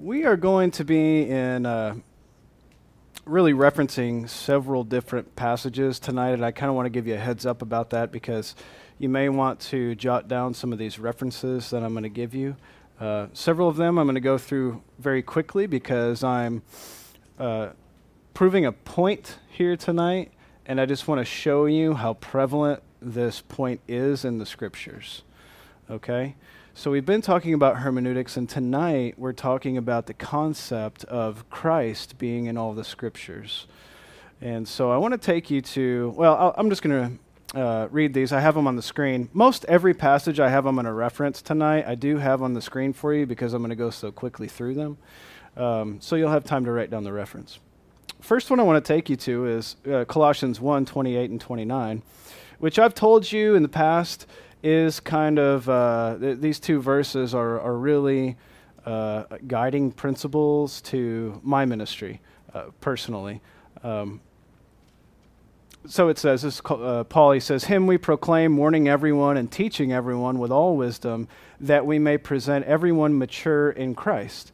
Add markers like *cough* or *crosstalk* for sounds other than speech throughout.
We are going to be in uh, really referencing several different passages tonight, and I kind of want to give you a heads up about that because you may want to jot down some of these references that I'm going to give you. Uh, several of them I'm going to go through very quickly because I'm uh, proving a point here tonight, and I just want to show you how prevalent this point is in the scriptures. Okay? So, we've been talking about hermeneutics, and tonight we're talking about the concept of Christ being in all the scriptures. And so, I want to take you to, well, i am just going to uh, read these. I have them on the screen. Most every passage I have them in a reference tonight. I do have on the screen for you because I'm going to go so quickly through them. Um, so, you'll have time to write down the reference. First one I want to take you to is uh, Colossians 1 28 and 29, which I've told you in the past is kind of uh, th- these two verses are, are really uh, guiding principles to my ministry uh, personally. Um, so it says, this, uh, Paul, he says, Him we proclaim, warning everyone and teaching everyone with all wisdom, that we may present everyone mature in Christ.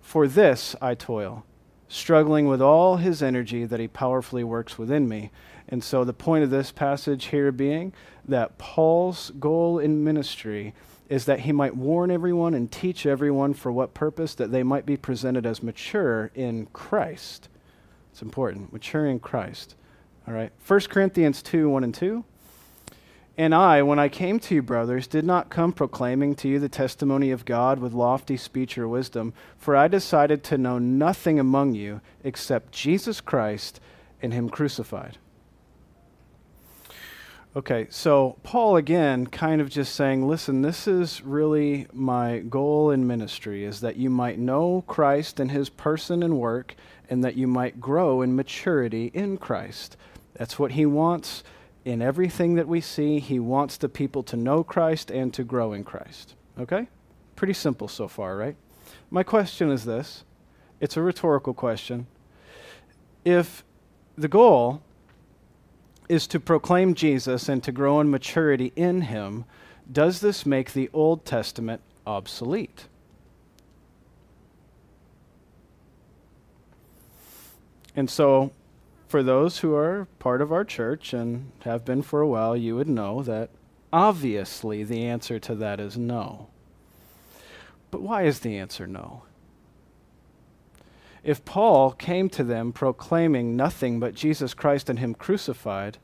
For this I toil, struggling with all his energy that he powerfully works within me. And so the point of this passage here being that Paul's goal in ministry is that he might warn everyone and teach everyone for what purpose that they might be presented as mature in Christ. It's important, mature in Christ. All right. 1 Corinthians 2 1 and 2. And I, when I came to you, brothers, did not come proclaiming to you the testimony of God with lofty speech or wisdom, for I decided to know nothing among you except Jesus Christ and Him crucified. Okay, so Paul again kind of just saying, listen, this is really my goal in ministry is that you might know Christ and his person and work and that you might grow in maturity in Christ. That's what he wants in everything that we see. He wants the people to know Christ and to grow in Christ. Okay? Pretty simple so far, right? My question is this. It's a rhetorical question. If the goal is to proclaim Jesus and to grow in maturity in him, does this make the Old Testament obsolete? And so, for those who are part of our church and have been for a while, you would know that obviously the answer to that is no. But why is the answer no? If Paul came to them proclaiming nothing but Jesus Christ and Him crucified,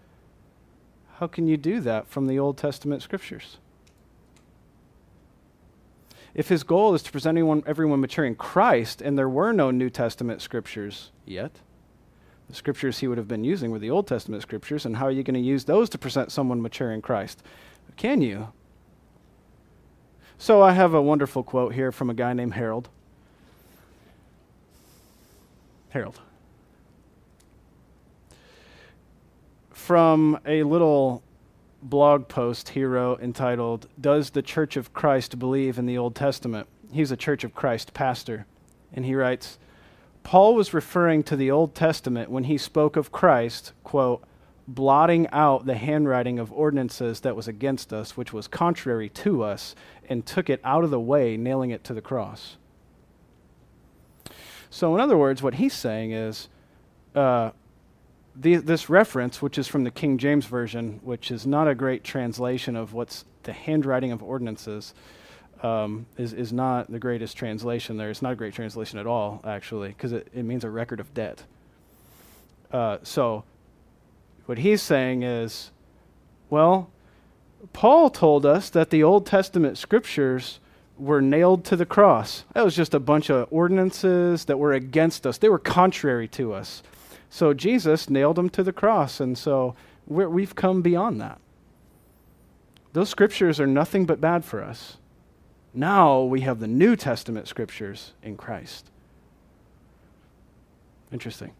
how can you do that from the Old Testament scriptures? If his goal is to present anyone, everyone mature in Christ, and there were no New Testament scriptures yet, the scriptures he would have been using were the Old Testament scriptures, and how are you going to use those to present someone mature in Christ? Can you? So I have a wonderful quote here from a guy named Harold. Harold. From a little blog post he wrote entitled, Does the Church of Christ Believe in the Old Testament? He's a Church of Christ pastor. And he writes, Paul was referring to the Old Testament when he spoke of Christ, quote, blotting out the handwriting of ordinances that was against us, which was contrary to us, and took it out of the way, nailing it to the cross. So, in other words, what he's saying is uh, the, this reference, which is from the King James Version, which is not a great translation of what's the handwriting of ordinances, um, is, is not the greatest translation there. It's not a great translation at all, actually, because it, it means a record of debt. Uh, so, what he's saying is, well, Paul told us that the Old Testament scriptures were nailed to the cross. That was just a bunch of ordinances that were against us, they were contrary to us. So Jesus nailed them to the cross, and so we have come beyond that. Those scriptures are nothing but bad for us. Now we have the New Testament scriptures in Christ. Interesting.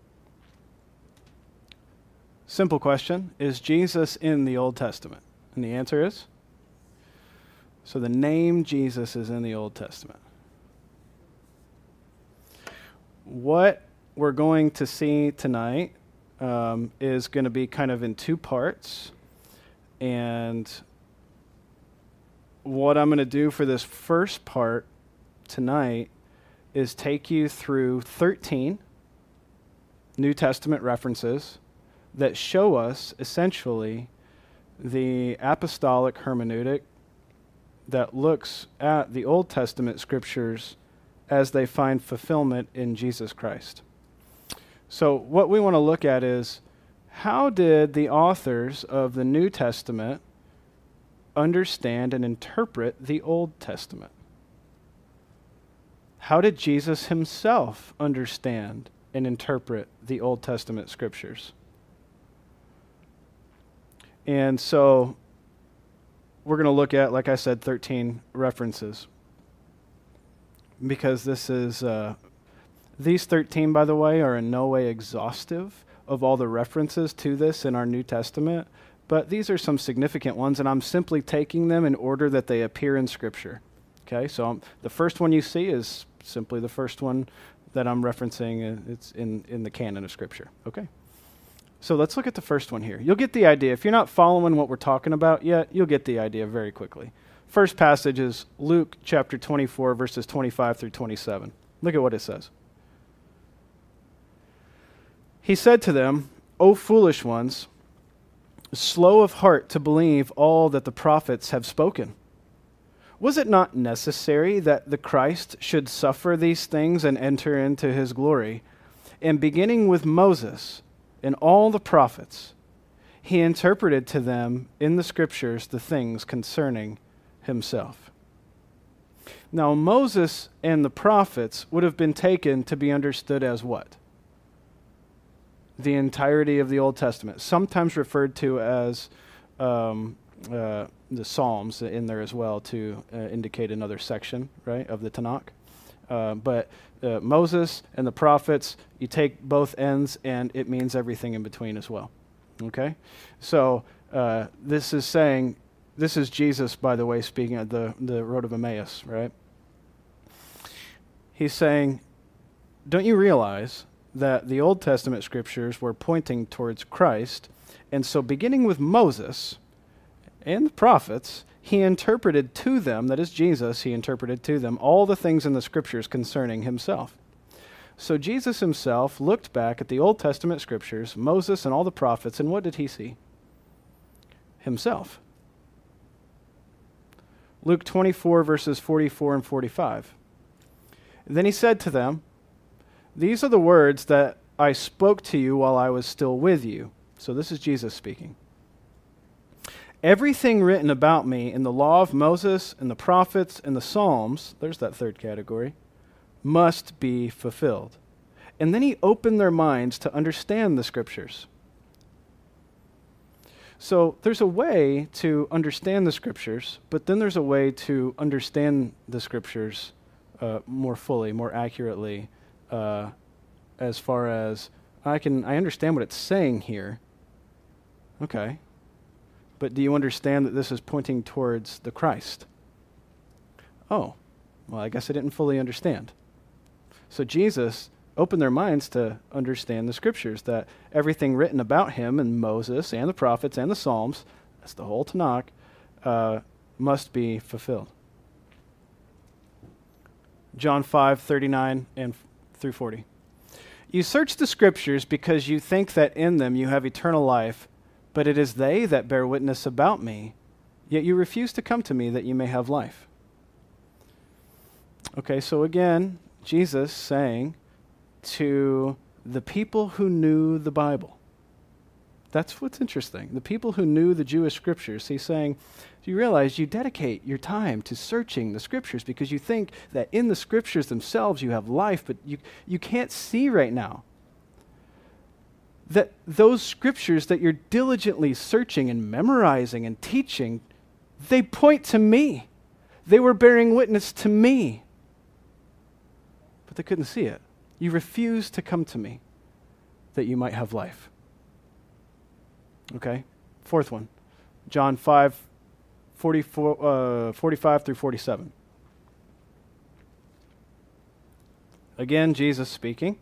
Simple question Is Jesus in the Old Testament? And the answer is so the name Jesus is in the Old Testament. What we're going to see tonight um, is going to be kind of in two parts. And what I'm going to do for this first part tonight is take you through 13 New Testament references that show us essentially the apostolic hermeneutic that looks at the Old Testament scriptures as they find fulfillment in Jesus Christ. So, what we want to look at is how did the authors of the New Testament understand and interpret the Old Testament? How did Jesus himself understand and interpret the Old Testament scriptures? And so we're going to look at, like I said, 13 references. Because this is, uh, these 13, by the way, are in no way exhaustive of all the references to this in our New Testament, but these are some significant ones, and I'm simply taking them in order that they appear in Scripture. Okay, so um, the first one you see is simply the first one that I'm referencing. Uh, it's in, in the canon of Scripture. Okay. So let's look at the first one here. You'll get the idea. If you're not following what we're talking about yet, you'll get the idea very quickly. First passage is Luke chapter 24, verses 25 through 27. Look at what it says. He said to them, O foolish ones, slow of heart to believe all that the prophets have spoken. Was it not necessary that the Christ should suffer these things and enter into his glory? And beginning with Moses, and all the prophets, he interpreted to them in the scriptures the things concerning himself. Now, Moses and the prophets would have been taken to be understood as what? The entirety of the Old Testament, sometimes referred to as um, uh, the Psalms in there as well to uh, indicate another section, right, of the Tanakh. Uh, but uh, Moses and the prophets, you take both ends and it means everything in between as well. Okay? So uh, this is saying, this is Jesus, by the way, speaking at the, the road of Emmaus, right? He's saying, don't you realize that the Old Testament scriptures were pointing towards Christ? And so, beginning with Moses and the prophets, he interpreted to them, that is Jesus, he interpreted to them all the things in the scriptures concerning himself. So Jesus himself looked back at the Old Testament scriptures, Moses and all the prophets, and what did he see? Himself. Luke 24, verses 44 and 45. Then he said to them, These are the words that I spoke to you while I was still with you. So this is Jesus speaking. Everything written about me in the law of Moses and the prophets and the Psalms, there's that third category, must be fulfilled. And then he opened their minds to understand the scriptures. So there's a way to understand the scriptures, but then there's a way to understand the scriptures uh, more fully, more accurately, uh, as far as I can. I understand what it's saying here. Okay, but do you understand that this is pointing towards the Christ? Oh, well, I guess I didn't fully understand. So Jesus opened their minds to understand the scriptures, that everything written about him in Moses and the prophets and the Psalms, that's the whole Tanakh, uh, must be fulfilled. John 5, 39 and f- through 40. You search the scriptures because you think that in them you have eternal life but it is they that bear witness about me, yet you refuse to come to me that you may have life. Okay, so again, Jesus saying to the people who knew the Bible. That's what's interesting. The people who knew the Jewish scriptures, he's saying, Do you realize you dedicate your time to searching the scriptures because you think that in the scriptures themselves you have life, but you, you can't see right now that those scriptures that you're diligently searching and memorizing and teaching, they point to me. They were bearing witness to me. But they couldn't see it. You refused to come to me that you might have life. Okay? Fourth one John 5, 44, uh, 45 through 47. Again, Jesus speaking.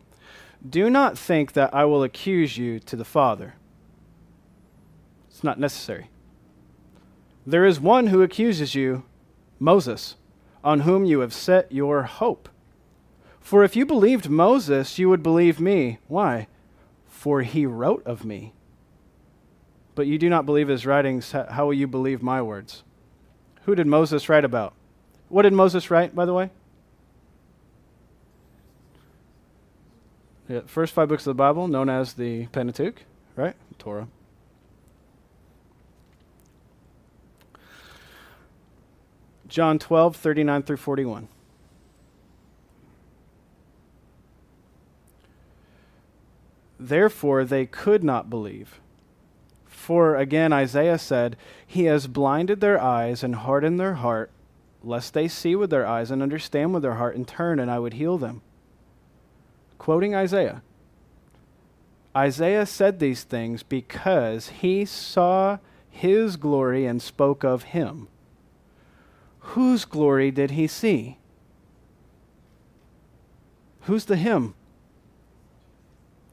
Do not think that I will accuse you to the Father. It's not necessary. There is one who accuses you, Moses, on whom you have set your hope. For if you believed Moses, you would believe me. Why? For he wrote of me. But you do not believe his writings. How will you believe my words? Who did Moses write about? What did Moses write, by the way? Yeah, first five books of the Bible, known as the Pentateuch, right? Torah. John 12, 39 through 41. Therefore, they could not believe. For again, Isaiah said, He has blinded their eyes and hardened their heart, lest they see with their eyes and understand with their heart and turn, and I would heal them. Quoting Isaiah Isaiah said these things because he saw his glory and spoke of him. Whose glory did he see? Who's the him?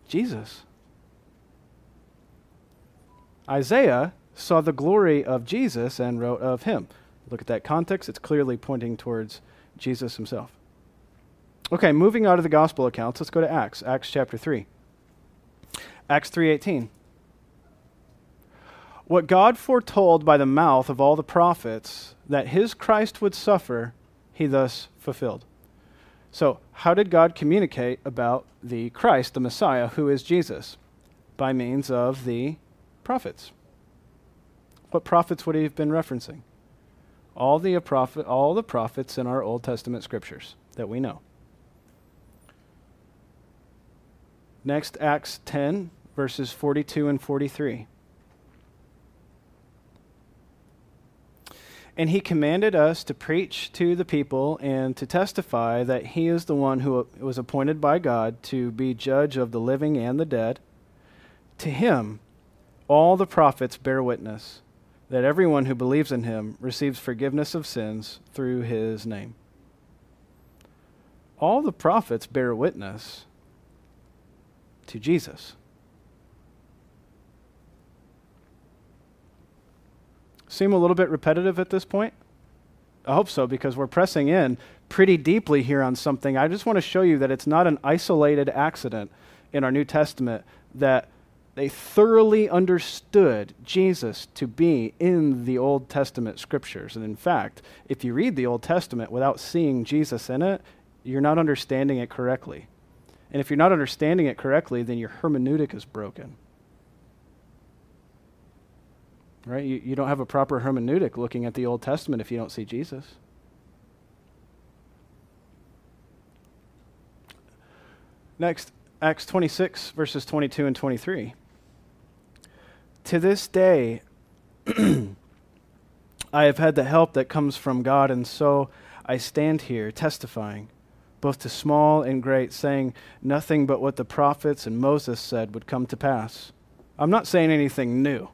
Jesus. Isaiah saw the glory of Jesus and wrote of him. Look at that context, it's clearly pointing towards Jesus himself. Okay, moving out of the gospel accounts, let's go to Acts, Acts chapter 3. Acts 3:18. What God foretold by the mouth of all the prophets that his Christ would suffer, he thus fulfilled. So, how did God communicate about the Christ, the Messiah, who is Jesus? By means of the prophets. What prophets would he have been referencing? All the, prophet, all the prophets in our Old Testament scriptures that we know. Next, Acts 10, verses 42 and 43. And he commanded us to preach to the people and to testify that he is the one who was appointed by God to be judge of the living and the dead. To him, all the prophets bear witness that everyone who believes in him receives forgiveness of sins through his name. All the prophets bear witness to Jesus. seem a little bit repetitive at this point? I hope so, because we're pressing in pretty deeply here on something. I just want to show you that it's not an isolated accident in our New Testament that they thoroughly understood Jesus to be in the Old Testament scriptures. And in fact, if you read the Old Testament without seeing Jesus in it, you're not understanding it correctly. And if you're not understanding it correctly, then your hermeneutic is broken right? You, you don't have a proper hermeneutic looking at the Old Testament if you don't see Jesus. Next, Acts 26, verses 22 and 23. To this day, *clears throat* I have had the help that comes from God, and so I stand here testifying, both to small and great, saying nothing but what the prophets and Moses said would come to pass. I'm not saying anything new.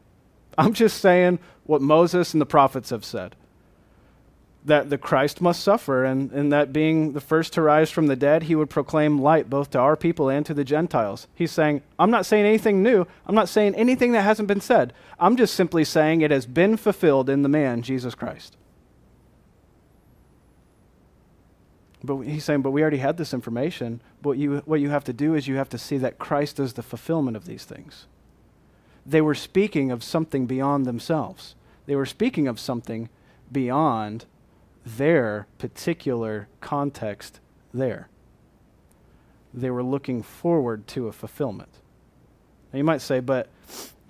I'm just saying what Moses and the prophets have said that the Christ must suffer, and, and that being the first to rise from the dead, he would proclaim light both to our people and to the Gentiles. He's saying, I'm not saying anything new. I'm not saying anything that hasn't been said. I'm just simply saying it has been fulfilled in the man, Jesus Christ. But he's saying, but we already had this information. But you, what you have to do is you have to see that Christ is the fulfillment of these things they were speaking of something beyond themselves. They were speaking of something beyond their particular context there. They were looking forward to a fulfillment. Now you might say, but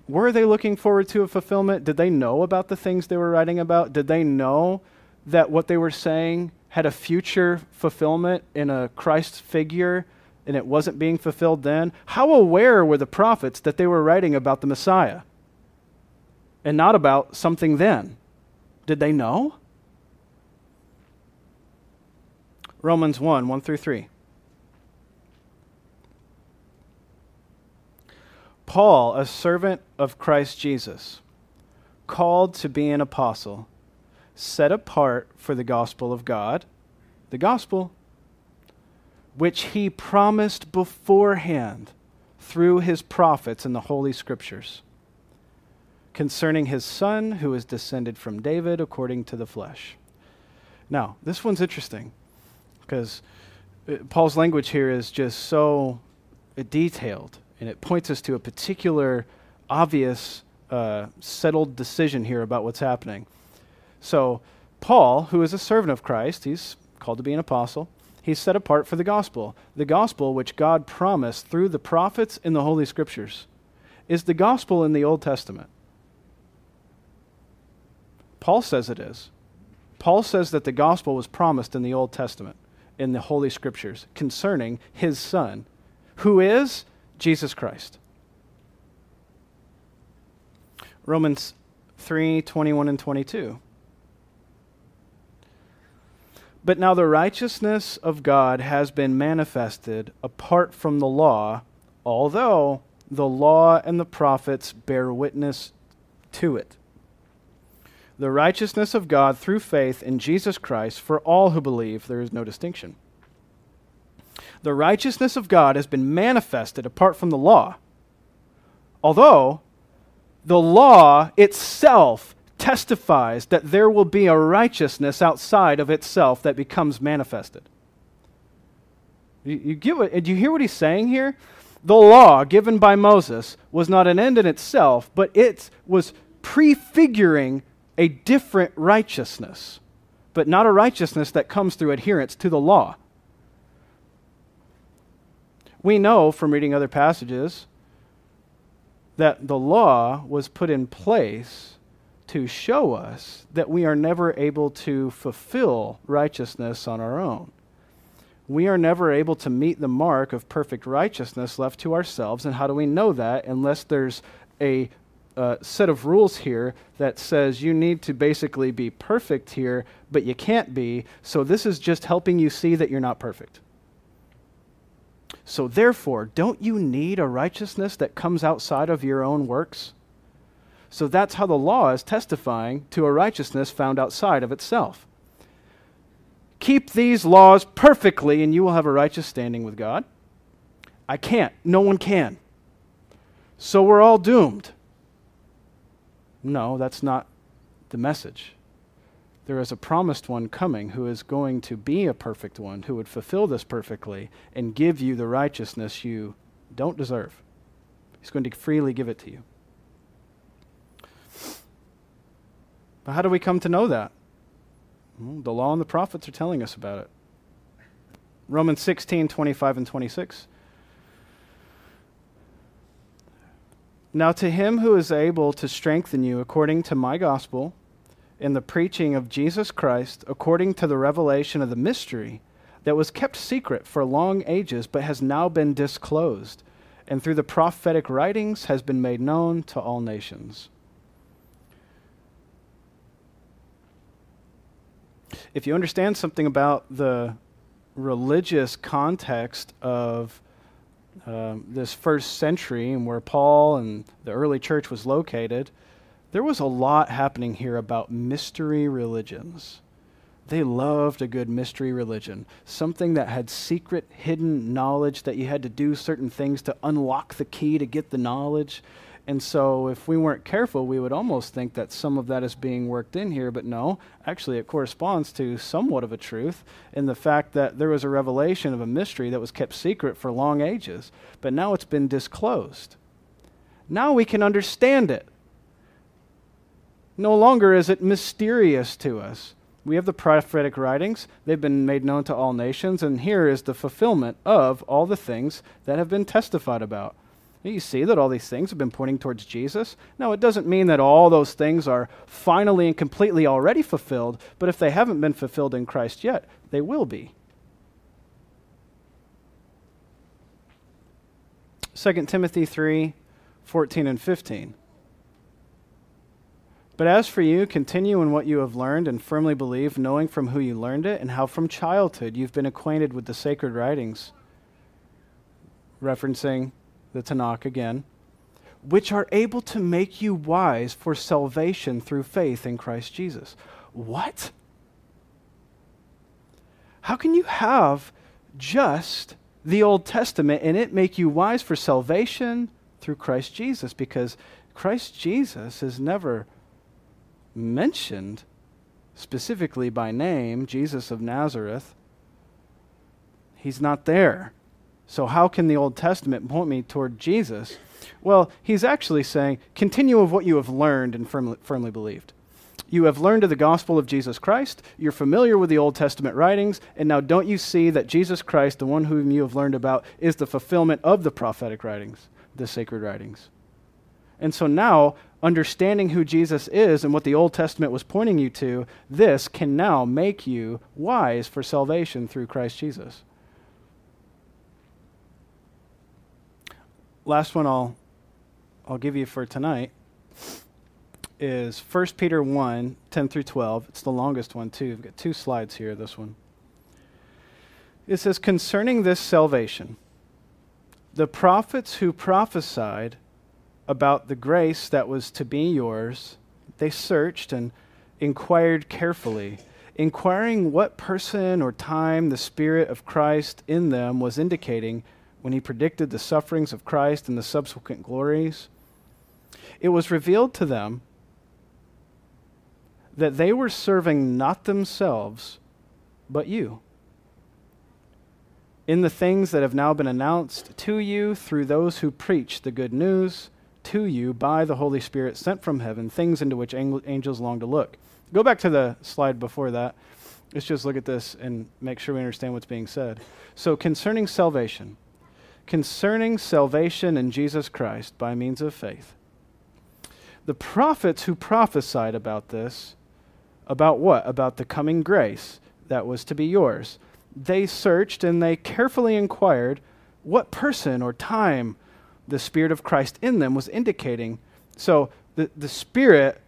were they looking forward to a fulfillment? Did they know about the things they were writing about? Did they know that what they were saying had a future fulfillment in a Christ figure and it wasn't being fulfilled then, how aware were the prophets that they were writing about the Messiah and not about something then? Did they know? Romans 1 1 through 3. Paul, a servant of Christ Jesus, called to be an apostle, set apart for the gospel of God, the gospel which he promised beforehand through his prophets in the Holy Scriptures concerning his son who is descended from David according to the flesh. Now, this one's interesting because uh, Paul's language here is just so detailed, and it points us to a particular, obvious, uh, settled decision here about what's happening. So, Paul, who is a servant of Christ, he's called to be an apostle, he's set apart for the gospel. The gospel which God promised through the prophets in the Holy Scriptures is the gospel in the Old Testament. Paul says it is. Paul says that the gospel was promised in the Old Testament, in the Holy Scriptures, concerning his Son, who is Jesus Christ. Romans 3 21 and 22. But now the righteousness of God has been manifested apart from the law, although the law and the prophets bear witness to it the righteousness of God through faith in Jesus Christ for all who believe, there is no distinction. The righteousness of God has been manifested apart from the law, although the law itself testifies that there will be a righteousness outside of itself that becomes manifested. You, you, get what, do you hear what he's saying here? The law given by Moses was not an end in itself, but it was prefiguring a different righteousness, but not a righteousness that comes through adherence to the law. We know from reading other passages that the law was put in place to show us that we are never able to fulfill righteousness on our own. We are never able to meet the mark of perfect righteousness left to ourselves. And how do we know that unless there's a uh, set of rules here that says you need to basically be perfect here, but you can't be. So this is just helping you see that you're not perfect. So therefore, don't you need a righteousness that comes outside of your own works? So that's how the law is testifying to a righteousness found outside of itself. Keep these laws perfectly, and you will have a righteous standing with God. I can't. No one can. So we're all doomed. No, that's not the message. There is a promised one coming who is going to be a perfect one, who would fulfill this perfectly and give you the righteousness you don't deserve. He's going to freely give it to you. But how do we come to know that? Well, the law and the prophets are telling us about it. Romans 16, 25 and 26. Now, to him who is able to strengthen you according to my gospel, in the preaching of Jesus Christ, according to the revelation of the mystery that was kept secret for long ages, but has now been disclosed, and through the prophetic writings has been made known to all nations. If you understand something about the religious context of um, this first century and where Paul and the early church was located, there was a lot happening here about mystery religions. They loved a good mystery religion, something that had secret, hidden knowledge that you had to do certain things to unlock the key to get the knowledge. And so, if we weren't careful, we would almost think that some of that is being worked in here, but no, actually, it corresponds to somewhat of a truth in the fact that there was a revelation of a mystery that was kept secret for long ages, but now it's been disclosed. Now we can understand it. No longer is it mysterious to us. We have the prophetic writings, they've been made known to all nations, and here is the fulfillment of all the things that have been testified about. You see that all these things have been pointing towards Jesus. No, it doesn't mean that all those things are finally and completely already fulfilled, but if they haven't been fulfilled in Christ yet, they will be. 2 Timothy 3 14 and 15. But as for you, continue in what you have learned and firmly believe, knowing from who you learned it, and how from childhood you've been acquainted with the sacred writings. Referencing the Tanakh again, which are able to make you wise for salvation through faith in Christ Jesus. What? How can you have just the Old Testament and it make you wise for salvation through Christ Jesus? Because Christ Jesus is never mentioned specifically by name, Jesus of Nazareth. He's not there. So, how can the Old Testament point me toward Jesus? Well, he's actually saying, continue of what you have learned and firmly, firmly believed. You have learned of the gospel of Jesus Christ. You're familiar with the Old Testament writings. And now, don't you see that Jesus Christ, the one whom you have learned about, is the fulfillment of the prophetic writings, the sacred writings? And so now, understanding who Jesus is and what the Old Testament was pointing you to, this can now make you wise for salvation through Christ Jesus. Last one I'll I'll give you for tonight is 1 Peter 1 10 through 12. It's the longest one, too. We've got two slides here, this one. It says, Concerning this salvation, the prophets who prophesied about the grace that was to be yours, they searched and inquired carefully, inquiring what person or time the Spirit of Christ in them was indicating when he predicted the sufferings of Christ and the subsequent glories. It was revealed to them that they were serving not themselves, but you. In the things that have now been announced to you through those who preach the good news to you by the Holy Spirit sent from heaven, things into which angels long to look. Go back to the slide before that. Let's just look at this and make sure we understand what's being said. So, concerning salvation, concerning salvation in Jesus Christ by means of faith, the prophets who prophesied about this, about what? About the coming grace that was to be yours. They searched and they carefully inquired what person or time the Spirit of Christ in them was indicating. So the, the Spirit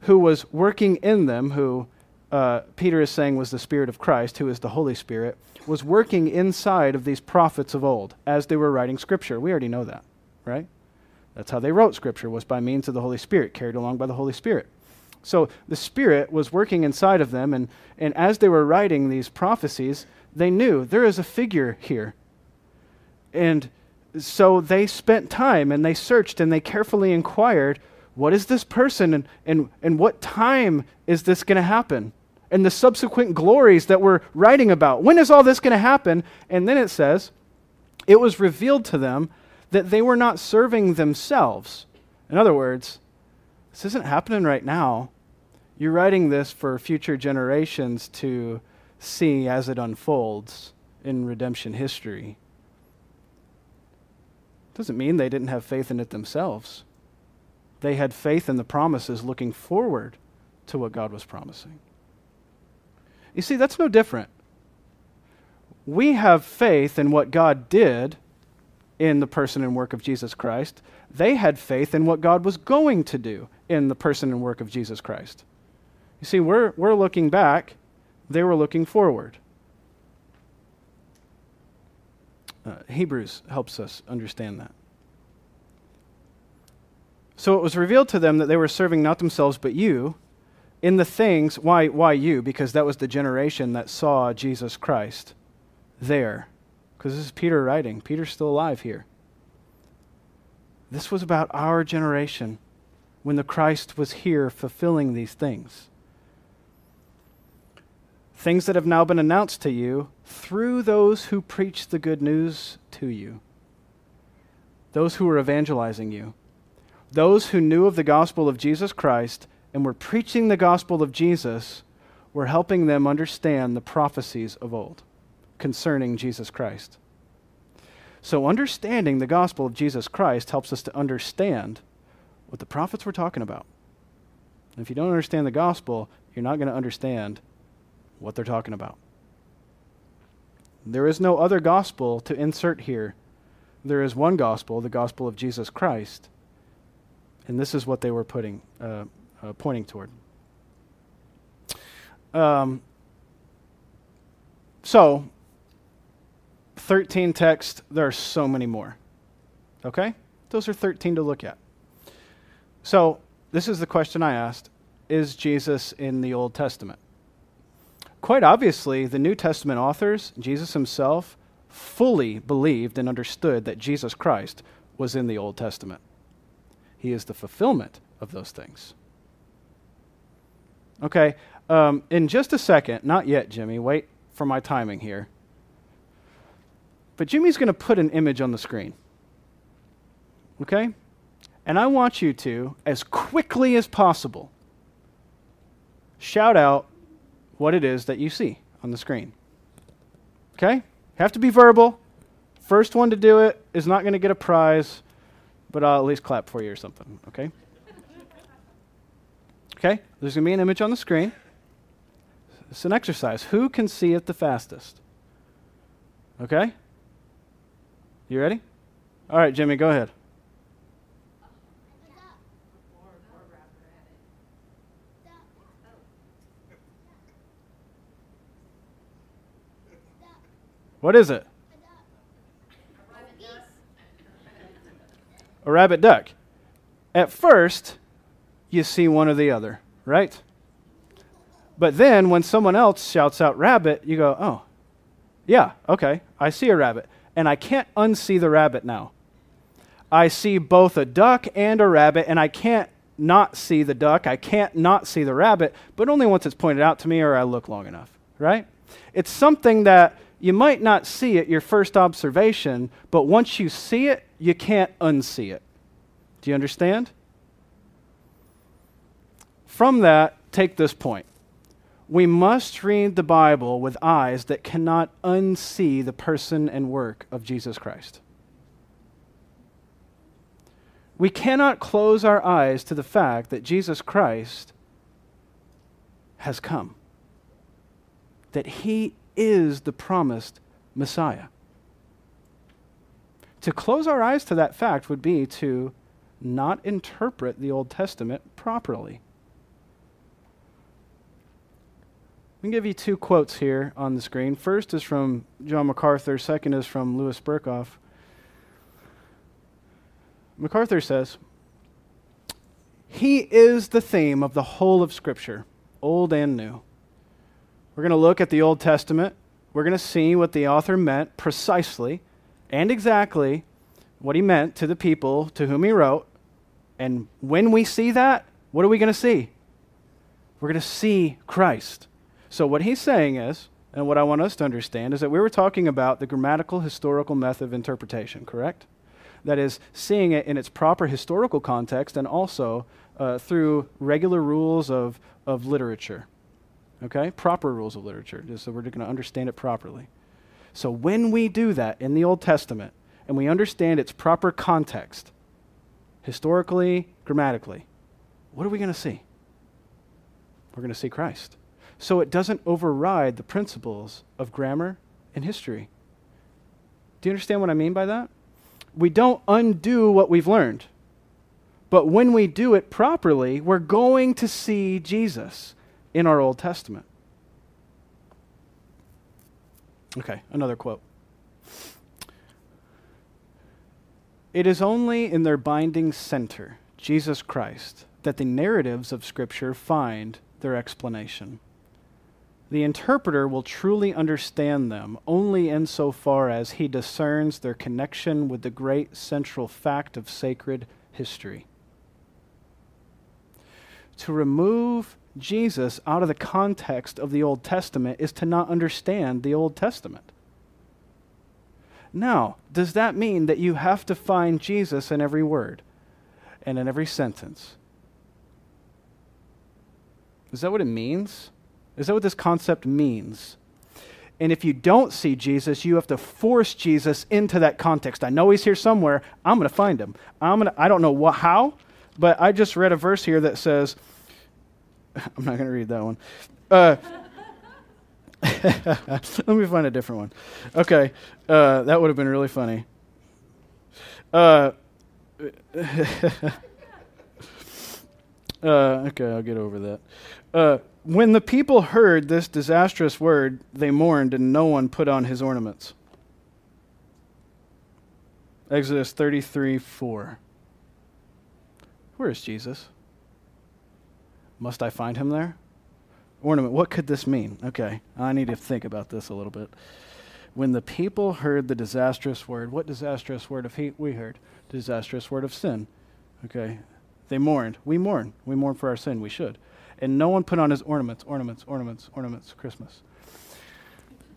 who was working in them, who uh, Peter is saying was the Spirit of Christ, who is the Holy Spirit, was working inside of these prophets of old as they were writing Scripture. We already know that, right? That's how they wrote Scripture, was by means of the Holy Spirit, carried along by the Holy Spirit. So the Spirit was working inside of them, and, and as they were writing these prophecies, they knew there is a figure here. And so they spent time and they searched and they carefully inquired what is this person and, and, and what time is this going to happen? And the subsequent glories that we're writing about. When is all this going to happen? And then it says, it was revealed to them that they were not serving themselves. In other words, this isn't happening right now. You're writing this for future generations to see as it unfolds in redemption history. Doesn't mean they didn't have faith in it themselves. They had faith in the promises looking forward to what God was promising. You see, that's no different. We have faith in what God did in the person and work of Jesus Christ. They had faith in what God was going to do in the person and work of Jesus Christ. You see, we're, we're looking back, they were looking forward. Uh, Hebrews helps us understand that. So it was revealed to them that they were serving not themselves but you in the things. Why, why you? Because that was the generation that saw Jesus Christ there. Because this is Peter writing. Peter's still alive here. This was about our generation when the Christ was here fulfilling these things things that have now been announced to you through those who preach the good news to you, those who are evangelizing you, those who knew of the gospel of Jesus Christ and we're preaching the gospel of Jesus we're helping them understand the prophecies of old concerning Jesus Christ. So, understanding the gospel of Jesus Christ helps us to understand what the prophets were talking about. And if you don't understand the gospel, you're not going to understand what they're talking about. There is no other gospel to insert here. There is one gospel, the gospel of Jesus Christ. And this is what they were putting, uh, uh, pointing toward. Um, so, 13 texts, there are so many more. Okay? Those are 13 to look at. So, this is the question I asked Is Jesus in the Old Testament? Quite obviously, the New Testament authors, Jesus himself, fully believed and understood that Jesus Christ was in the Old Testament. He is the fulfillment of those things. Okay, um, in just a second, not yet, Jimmy, wait for my timing here. But Jimmy's going to put an image on the screen. Okay? And I want you to, as quickly as possible, shout out what it is that you see on the screen. Okay? Have to be verbal. First one to do it is not going to get a prize, but I'll at least clap for you or something. Okay? Okay? There's going to be an image on the screen. It's an exercise. Who can see it the fastest? Okay? You ready? All right, Jimmy, go ahead. What is it? A rabbit duck. At first, you see one or the other, right? But then when someone else shouts out rabbit, you go, oh, yeah, okay, I see a rabbit. And I can't unsee the rabbit now. I see both a duck and a rabbit, and I can't not see the duck. I can't not see the rabbit, but only once it's pointed out to me or I look long enough, right? It's something that you might not see at your first observation, but once you see it, you can't unsee it. Do you understand? From that, take this point. We must read the Bible with eyes that cannot unsee the person and work of Jesus Christ. We cannot close our eyes to the fact that Jesus Christ has come, that he is the promised Messiah. To close our eyes to that fact would be to not interpret the Old Testament properly. I'm going to give you two quotes here on the screen. First is from John MacArthur, second is from Louis Berkhof. MacArthur says, He is the theme of the whole of Scripture, old and new. We're going to look at the Old Testament. We're going to see what the author meant precisely and exactly what he meant to the people to whom he wrote. And when we see that, what are we going to see? We're going to see Christ. So, what he's saying is, and what I want us to understand, is that we were talking about the grammatical historical method of interpretation, correct? That is, seeing it in its proper historical context and also uh, through regular rules of, of literature. Okay? Proper rules of literature, just so we're going to understand it properly. So when we do that in the Old Testament and we understand its proper context, historically, grammatically, what are we going to see? We're going to see Christ. So it doesn't override the principles of grammar and history. Do you understand what I mean by that? We don't undo what we've learned. But when we do it properly, we're going to see Jesus in our Old Testament. Okay, another quote. It is only in their binding center, Jesus Christ, that the narratives of Scripture find their explanation. The interpreter will truly understand them only insofar as he discerns their connection with the great central fact of sacred history. To remove Jesus out of the context of the Old Testament is to not understand the Old Testament. Now, does that mean that you have to find Jesus in every word and in every sentence? Is that what it means? Is that what this concept means? And if you don't see Jesus, you have to force Jesus into that context. I know he's here somewhere. I'm going to find him. I'm going to I don't know what how, but I just read a verse here that says *laughs* I'm not going to read that one. Uh, *laughs* let me find a different one. Okay, uh, that would have been really funny. Uh, *laughs* uh, okay, I'll get over that. Uh, when the people heard this disastrous word, they mourned, and no one put on his ornaments. Exodus 33 4. Where is Jesus? Must I find him there? Ornament, what could this mean? Okay, I need to think about this a little bit. When the people heard the disastrous word, what disastrous word of hate we heard? Disastrous word of sin. Okay, they mourned. We mourn. We mourn for our sin. We should. And no one put on his ornaments, ornaments, ornaments, ornaments, Christmas.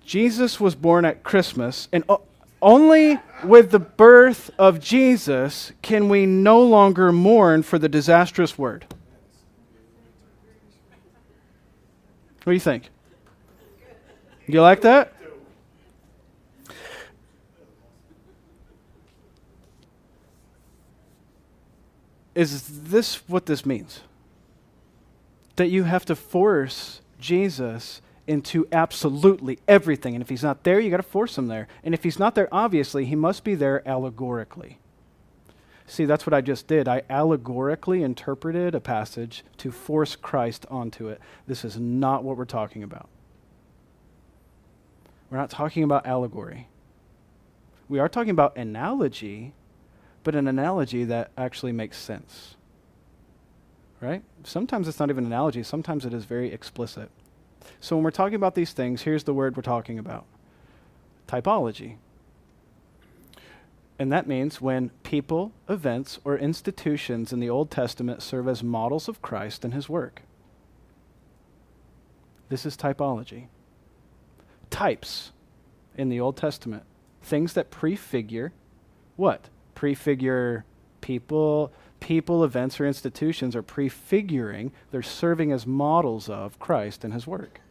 Jesus was born at Christmas, and oh, Only with the birth of Jesus can we no longer mourn for the disastrous word. What do you think? You like that? Is this what this means? That you have to force Jesus into absolutely everything. And if he's not there, you got to force him there. And if he's not there, obviously, he must be there allegorically. See, that's what I just did. I allegorically interpreted a passage to force Christ onto it. This is not what we're talking about. We're not talking about allegory. We are talking about analogy, but an analogy that actually makes sense. Right? Sometimes it's not even an analogy, sometimes it is very explicit. So when we're talking about these things, here's the word we're talking about typology. And that means when people, events, or institutions in the Old Testament serve as models of Christ and his work. This is typology. Types in the Old Testament, things that prefigure what? prefigure people, people, events, or institutions are prefiguring, they're serving as models of Christ and his work.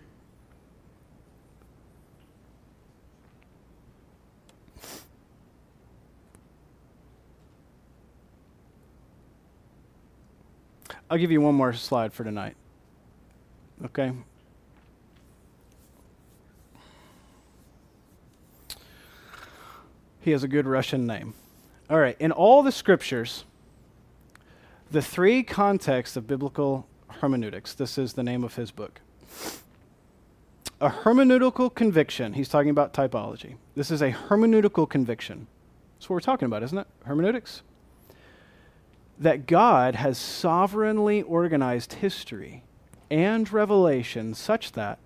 I'll give you one more slide for tonight. Okay? He has a good Russian name. All right, in all the scriptures, the three contexts of biblical hermeneutics, this is the name of his book. A hermeneutical conviction, he's talking about typology. This is a hermeneutical conviction. That's what we're talking about, isn't it? Hermeneutics? That God has sovereignly organized history and revelation such that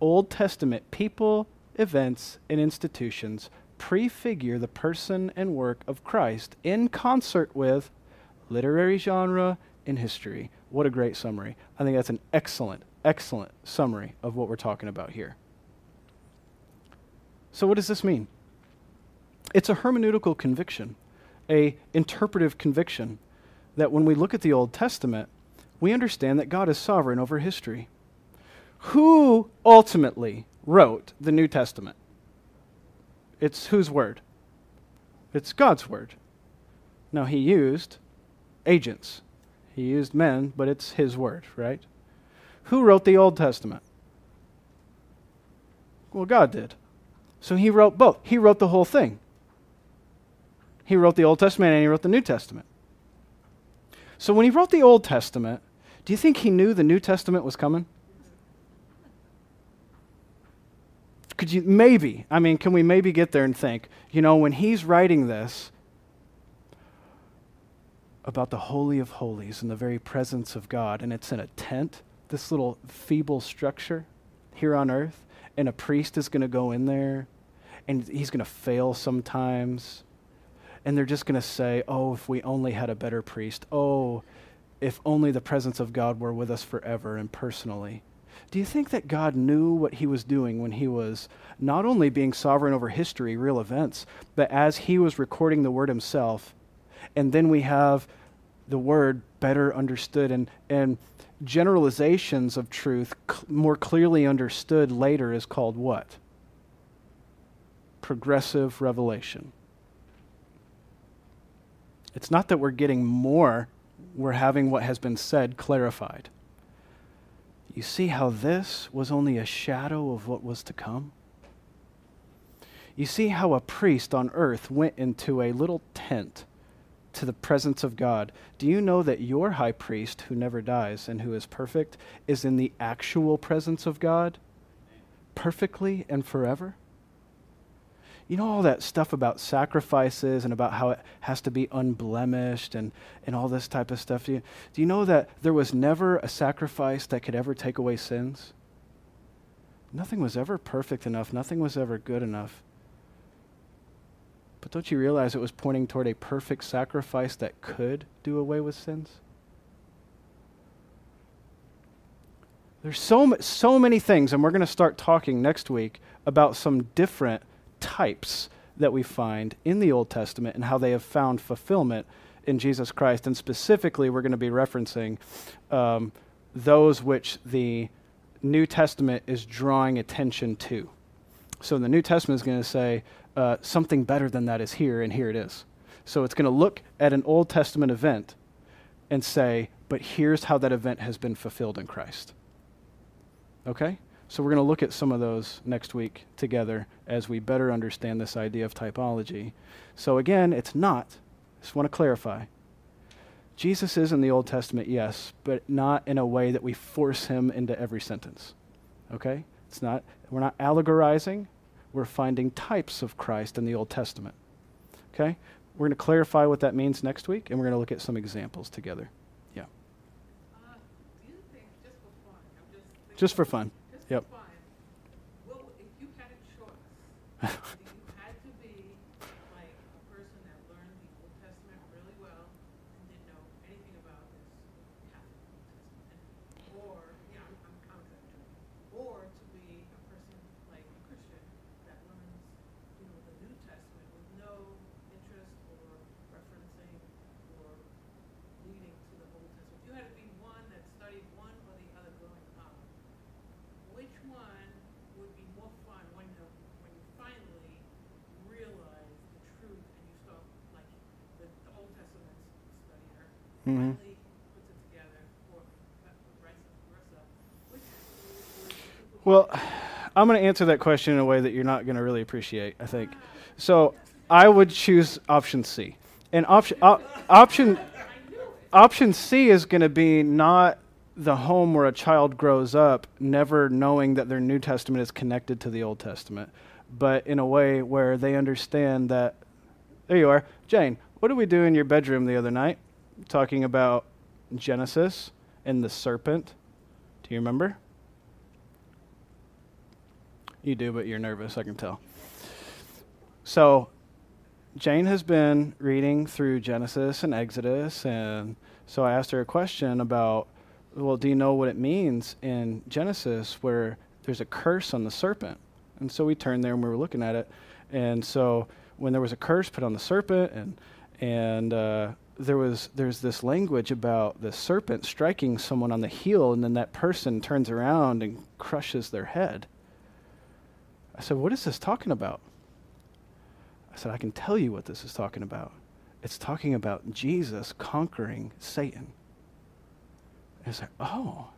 Old Testament people, events, and institutions prefigure the person and work of Christ in concert with literary genre and history. What a great summary. I think that's an excellent, excellent summary of what we're talking about here. So what does this mean? It's a hermeneutical conviction, a interpretive conviction that when we look at the Old Testament, we understand that God is sovereign over history. Who ultimately wrote the New Testament? It's whose word? It's God's word. Now, he used agents, he used men, but it's his word, right? Who wrote the Old Testament? Well, God did. So he wrote both. He wrote the whole thing. He wrote the Old Testament and he wrote the New Testament. So when he wrote the Old Testament, do you think he knew the New Testament was coming? could you maybe, I mean, can we maybe get there and think, you know, when he's writing this about the Holy of Holies and the very presence of God, and it's in a tent, this little feeble structure here on earth, and a priest is going to go in there, and he's going to fail sometimes, and they're just going to say, oh, if we only had a better priest, oh, if only the presence of God were with us forever and personally. Do you think that God knew what he was doing when he was not only being sovereign over history, real events, but as he was recording the word himself? And then we have the word better understood and, and generalizations of truth cl- more clearly understood later is called what? Progressive revelation. It's not that we're getting more, we're having what has been said clarified. You see how this was only a shadow of what was to come? You see how a priest on earth went into a little tent to the presence of God. Do you know that your high priest, who never dies and who is perfect, is in the actual presence of God perfectly and forever? you know all that stuff about sacrifices and about how it has to be unblemished and, and all this type of stuff? Do you, do you know that there was never a sacrifice that could ever take away sins? Nothing was ever perfect enough, nothing was ever good enough. But don't you realize it was pointing toward a perfect sacrifice that could do away with sins? There's so, so many things, and we're going to start talking next week about some different types that we find in the Old Testament and how they have found fulfillment in Jesus Christ. And specifically, we're going to be referencing um, those which the New Testament is drawing attention to. So the New Testament is going to say uh, something better than that is here, and here it is. So it's going to look at an Old Testament event and say, but here's how that event has been fulfilled in Christ. Okay? So we're going to look at some of those next week together as we better understand this idea of typology. So again, it's not, I just want to clarify. Jesus is in the Old Testament, yes, but not in a way that we force him into every sentence. Okay? It's not we're not allegorizing, we're finding types of Christ in the Old Testament. Okay? We're going to clarify what that means next week and we're going to look at some examples together. Yeah. Uh, just for fun, just, just for fun. Yep. Fine. Well, *laughs* Well, I'm going to answer that question in a way that you're not going to really appreciate, I think. So I would choose option C. And option, op- option, option C is going to be not the home where a child grows up never knowing that their New Testament is connected to the Old Testament, but in a way where they understand that. There you are. Jane, what did we do in your bedroom the other night? talking about Genesis and the serpent. Do you remember? You do, but you're nervous, I can tell. So, Jane has been reading through Genesis and Exodus, and so I asked her a question about, well, do you know what it means in Genesis where there's a curse on the serpent? And so we turned there and we were looking at it. And so when there was a curse put on the serpent, and and uh, there was there's this language about the serpent striking someone on the heel and then that person turns around and crushes their head. I said, "What is this talking about?" I said, "I can tell you what this is talking about. It's talking about Jesus conquering Satan." I said, "Oh."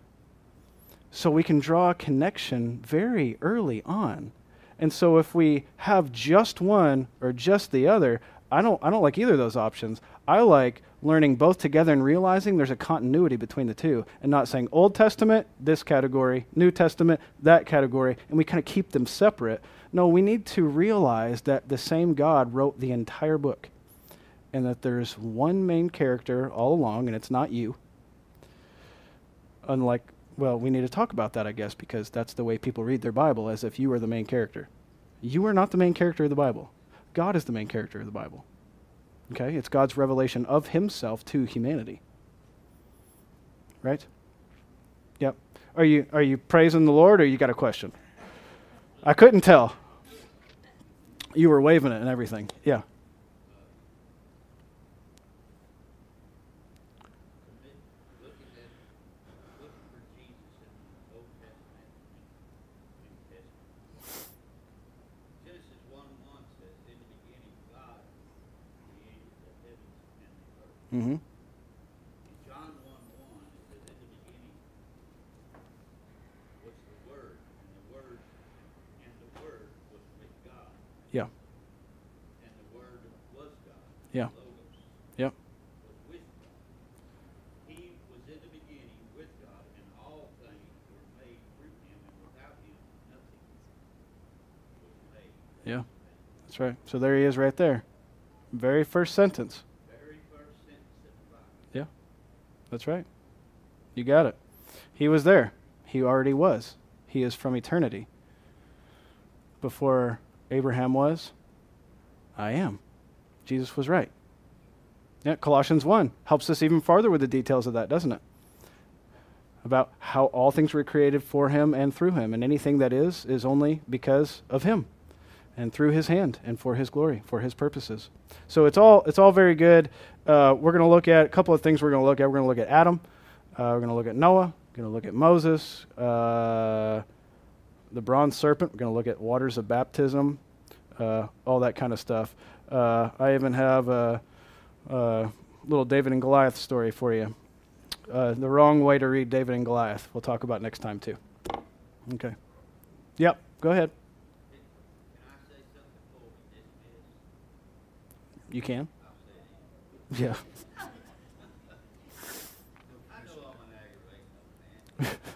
So we can draw a connection very early on. And so if we have just one or just the other, I don't I don't like either of those options. I like learning both together and realizing there's a continuity between the two and not saying Old Testament, this category, New Testament, that category, and we kind of keep them separate. No, we need to realize that the same God wrote the entire book and that there's one main character all along, and it's not you. Unlike, well, we need to talk about that, I guess, because that's the way people read their Bible, as if you are the main character. You are not the main character of the Bible. God is the main character of the Bible. Okay? It's God's revelation of himself to humanity. Right? Yep. Are you are you praising the Lord or you got a question? I couldn't tell. You were waving it and everything. Yeah. Mm-hmm. John 1 1, it says, In the beginning was the Word, and the Word, and the Word was with God. Yeah. And the Word was God. Yeah. Logos. Yep. Was with God. He was in the beginning with God, and all things were made through him, and without him nothing was made. Yeah. That's right. So there he is right there. Very first sentence. That's right. You got it. He was there. He already was. He is from eternity. Before Abraham was, I am. Jesus was right. Yeah, Colossians 1 helps us even farther with the details of that, doesn't it? About how all things were created for him and through him, and anything that is, is only because of him. And through his hand and for his glory, for his purposes. So it's all, it's all very good. Uh, we're going to look at a couple of things we're going to look at. We're going to look at Adam. Uh, we're going to look at Noah. We're going to look at Moses. Uh, the bronze serpent. We're going to look at waters of baptism, uh, all that kind of stuff. Uh, I even have a, a, little David and Goliath story for you. Uh, the wrong way to read David and Goliath. We'll talk about next time too. Okay. Yep. Go ahead. You can. Yeah. *laughs* *laughs*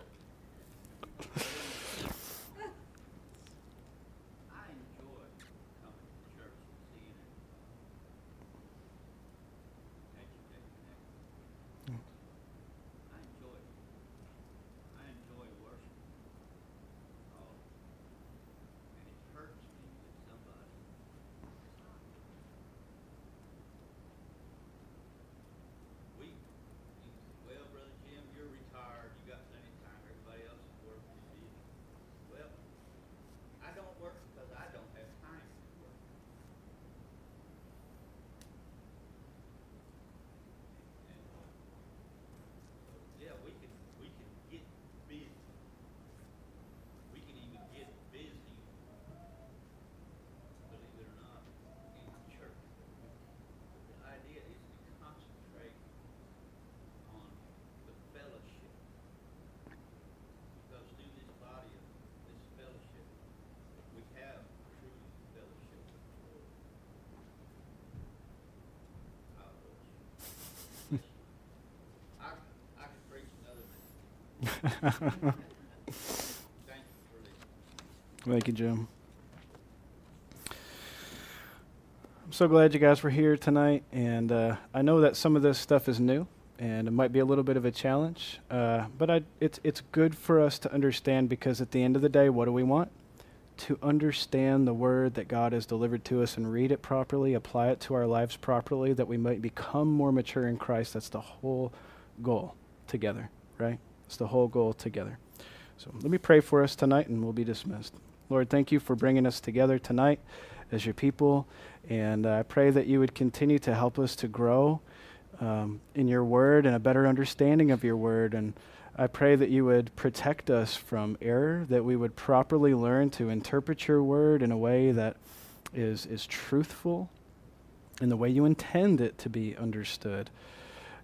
*laughs* Thank you, Jim. I'm so glad you guys were here tonight, and uh, I know that some of this stuff is new, and it might be a little bit of a challenge, uh, but I, it's it's good for us to understand because at the end of the day, what do we want? To understand the word that God has delivered to us and read it properly, apply it to our lives properly, that we might become more mature in Christ. That's the whole goal together, right? It's the whole goal together. So let me pray for us tonight and we'll be dismissed. Lord, thank you for bringing us together tonight as your people. And I pray that you would continue to help us to grow um, in your word and a better understanding of your word. And I pray that you would protect us from error, that we would properly learn to interpret your word in a way that is, is truthful in the way you intend it to be understood.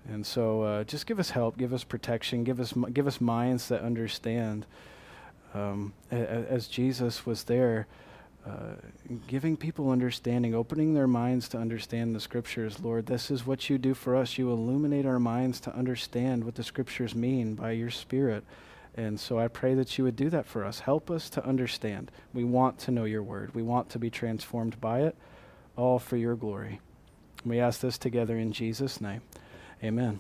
And so, uh, just give us help, give us protection, give us give us minds that understand. Um, as Jesus was there, uh, giving people understanding, opening their minds to understand the scriptures. Lord, this is what you do for us. You illuminate our minds to understand what the scriptures mean by your Spirit, And so I pray that you would do that for us. Help us to understand. We want to know your word, we want to be transformed by it, all for your glory. We ask this together in Jesus' name. Amen.